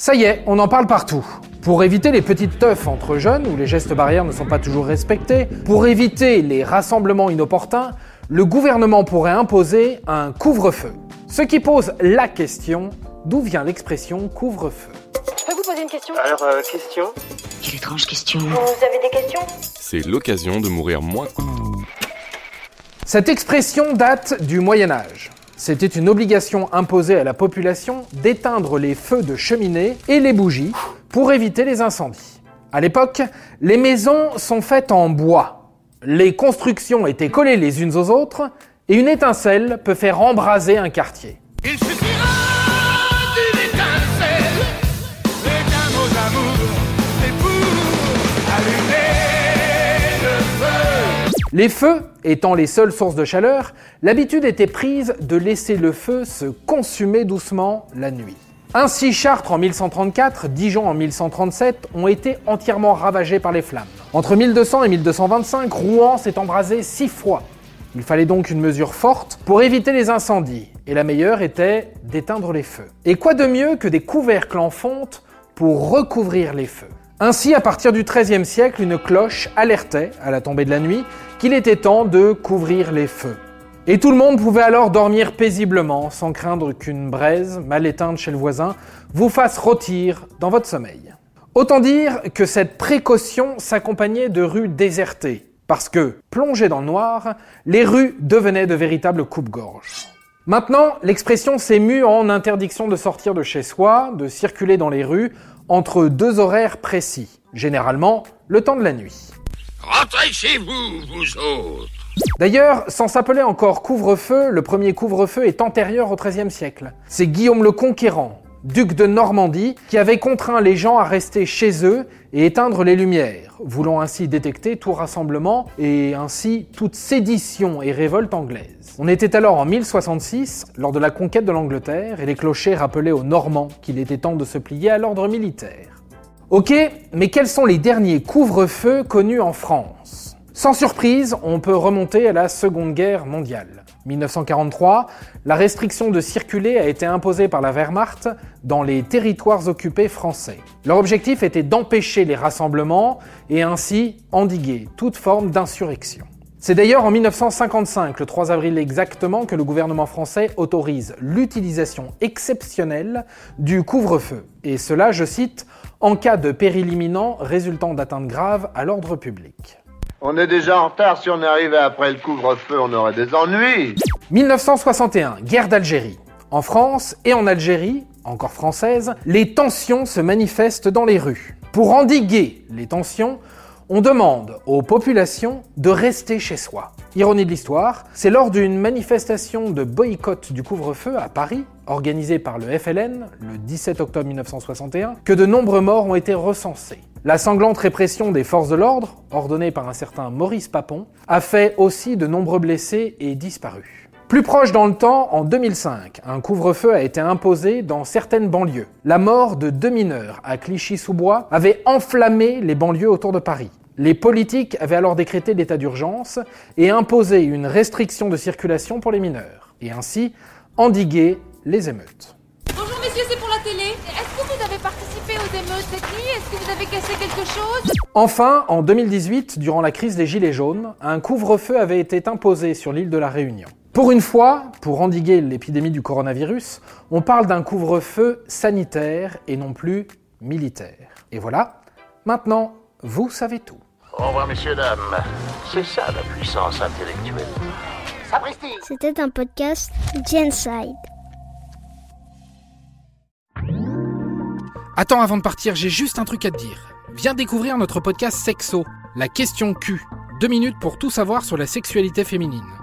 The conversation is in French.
Ça y est, on en parle partout. Pour éviter les petites teufs entre jeunes où les gestes barrières ne sont pas toujours respectés, pour éviter les rassemblements inopportuns, le gouvernement pourrait imposer un couvre-feu. Ce qui pose la question, d'où vient l'expression couvre-feu? Je peux vous poser une question? Alors, euh, question? Quelle étrange question. Vous avez des questions? C'est l'occasion de mourir moins. Cette expression date du Moyen Âge. C'était une obligation imposée à la population d'éteindre les feux de cheminée et les bougies pour éviter les incendies. À l'époque, les maisons sont faites en bois. Les constructions étaient collées les unes aux autres et une étincelle peut faire embraser un quartier. Il suffira Les feux étant les seules sources de chaleur, l'habitude était prise de laisser le feu se consumer doucement la nuit. Ainsi, Chartres en 1134, Dijon en 1137 ont été entièrement ravagés par les flammes. Entre 1200 et 1225, Rouen s'est embrasé six fois. Il fallait donc une mesure forte pour éviter les incendies, et la meilleure était d'éteindre les feux. Et quoi de mieux que des couvercles en fonte pour recouvrir les feux? Ainsi, à partir du XIIIe siècle, une cloche alertait, à la tombée de la nuit, qu'il était temps de couvrir les feux. Et tout le monde pouvait alors dormir paisiblement, sans craindre qu'une braise, mal éteinte chez le voisin, vous fasse rôtir dans votre sommeil. Autant dire que cette précaution s'accompagnait de rues désertées, parce que, plongées dans le noir, les rues devenaient de véritables coupes-gorges. Maintenant, l'expression s'est mue en interdiction de sortir de chez soi, de circuler dans les rues, entre deux horaires précis, généralement le temps de la nuit. Rentrez chez vous, vous autres. D'ailleurs, sans s'appeler encore couvre-feu, le premier couvre-feu est antérieur au XIIIe siècle. C'est Guillaume le Conquérant, duc de Normandie, qui avait contraint les gens à rester chez eux et éteindre les lumières, voulant ainsi détecter tout rassemblement et ainsi toute sédition et révolte anglaise. On était alors en 1066, lors de la conquête de l'Angleterre, et les clochers rappelaient aux Normands qu'il était temps de se plier à l'ordre militaire. Ok, mais quels sont les derniers couvre-feux connus en France? Sans surprise, on peut remonter à la Seconde Guerre mondiale. 1943, la restriction de circuler a été imposée par la Wehrmacht dans les territoires occupés français. Leur objectif était d'empêcher les rassemblements et ainsi endiguer toute forme d'insurrection. C'est d'ailleurs en 1955, le 3 avril exactement, que le gouvernement français autorise l'utilisation exceptionnelle du couvre-feu. Et cela, je cite, en cas de péril imminent résultant d'atteinte grave à l'ordre public. On est déjà en retard. Si on arrivait après le couvre-feu, on aurait des ennuis. 1961, guerre d'Algérie. En France et en Algérie, encore française, les tensions se manifestent dans les rues. Pour endiguer les tensions, on demande aux populations de rester chez soi. Ironie de l'histoire, c'est lors d'une manifestation de boycott du couvre-feu à Paris, organisée par le FLN le 17 octobre 1961, que de nombreux morts ont été recensés. La sanglante répression des forces de l'ordre, ordonnée par un certain Maurice Papon, a fait aussi de nombreux blessés et disparus. Plus proche dans le temps, en 2005, un couvre-feu a été imposé dans certaines banlieues. La mort de deux mineurs à Clichy-sous-Bois avait enflammé les banlieues autour de Paris. Les politiques avaient alors décrété l'état d'urgence et imposé une restriction de circulation pour les mineurs, et ainsi endigué les émeutes. Bonjour messieurs, c'est pour la télé. Est-ce que vous avez aux émeutes cette nuit Est-ce que vous avez cassé quelque chose Enfin, en 2018, durant la crise des Gilets jaunes, un couvre-feu avait été imposé sur l'île de la Réunion. Pour une fois, pour endiguer l'épidémie du coronavirus, on parle d'un couvre-feu sanitaire et non plus militaire. Et voilà, maintenant, vous savez tout. Au revoir, messieurs, dames. C'est ça la puissance intellectuelle. C'était un podcast Genside. Attends, avant de partir, j'ai juste un truc à te dire. Viens découvrir notre podcast Sexo, la question Q. Deux minutes pour tout savoir sur la sexualité féminine.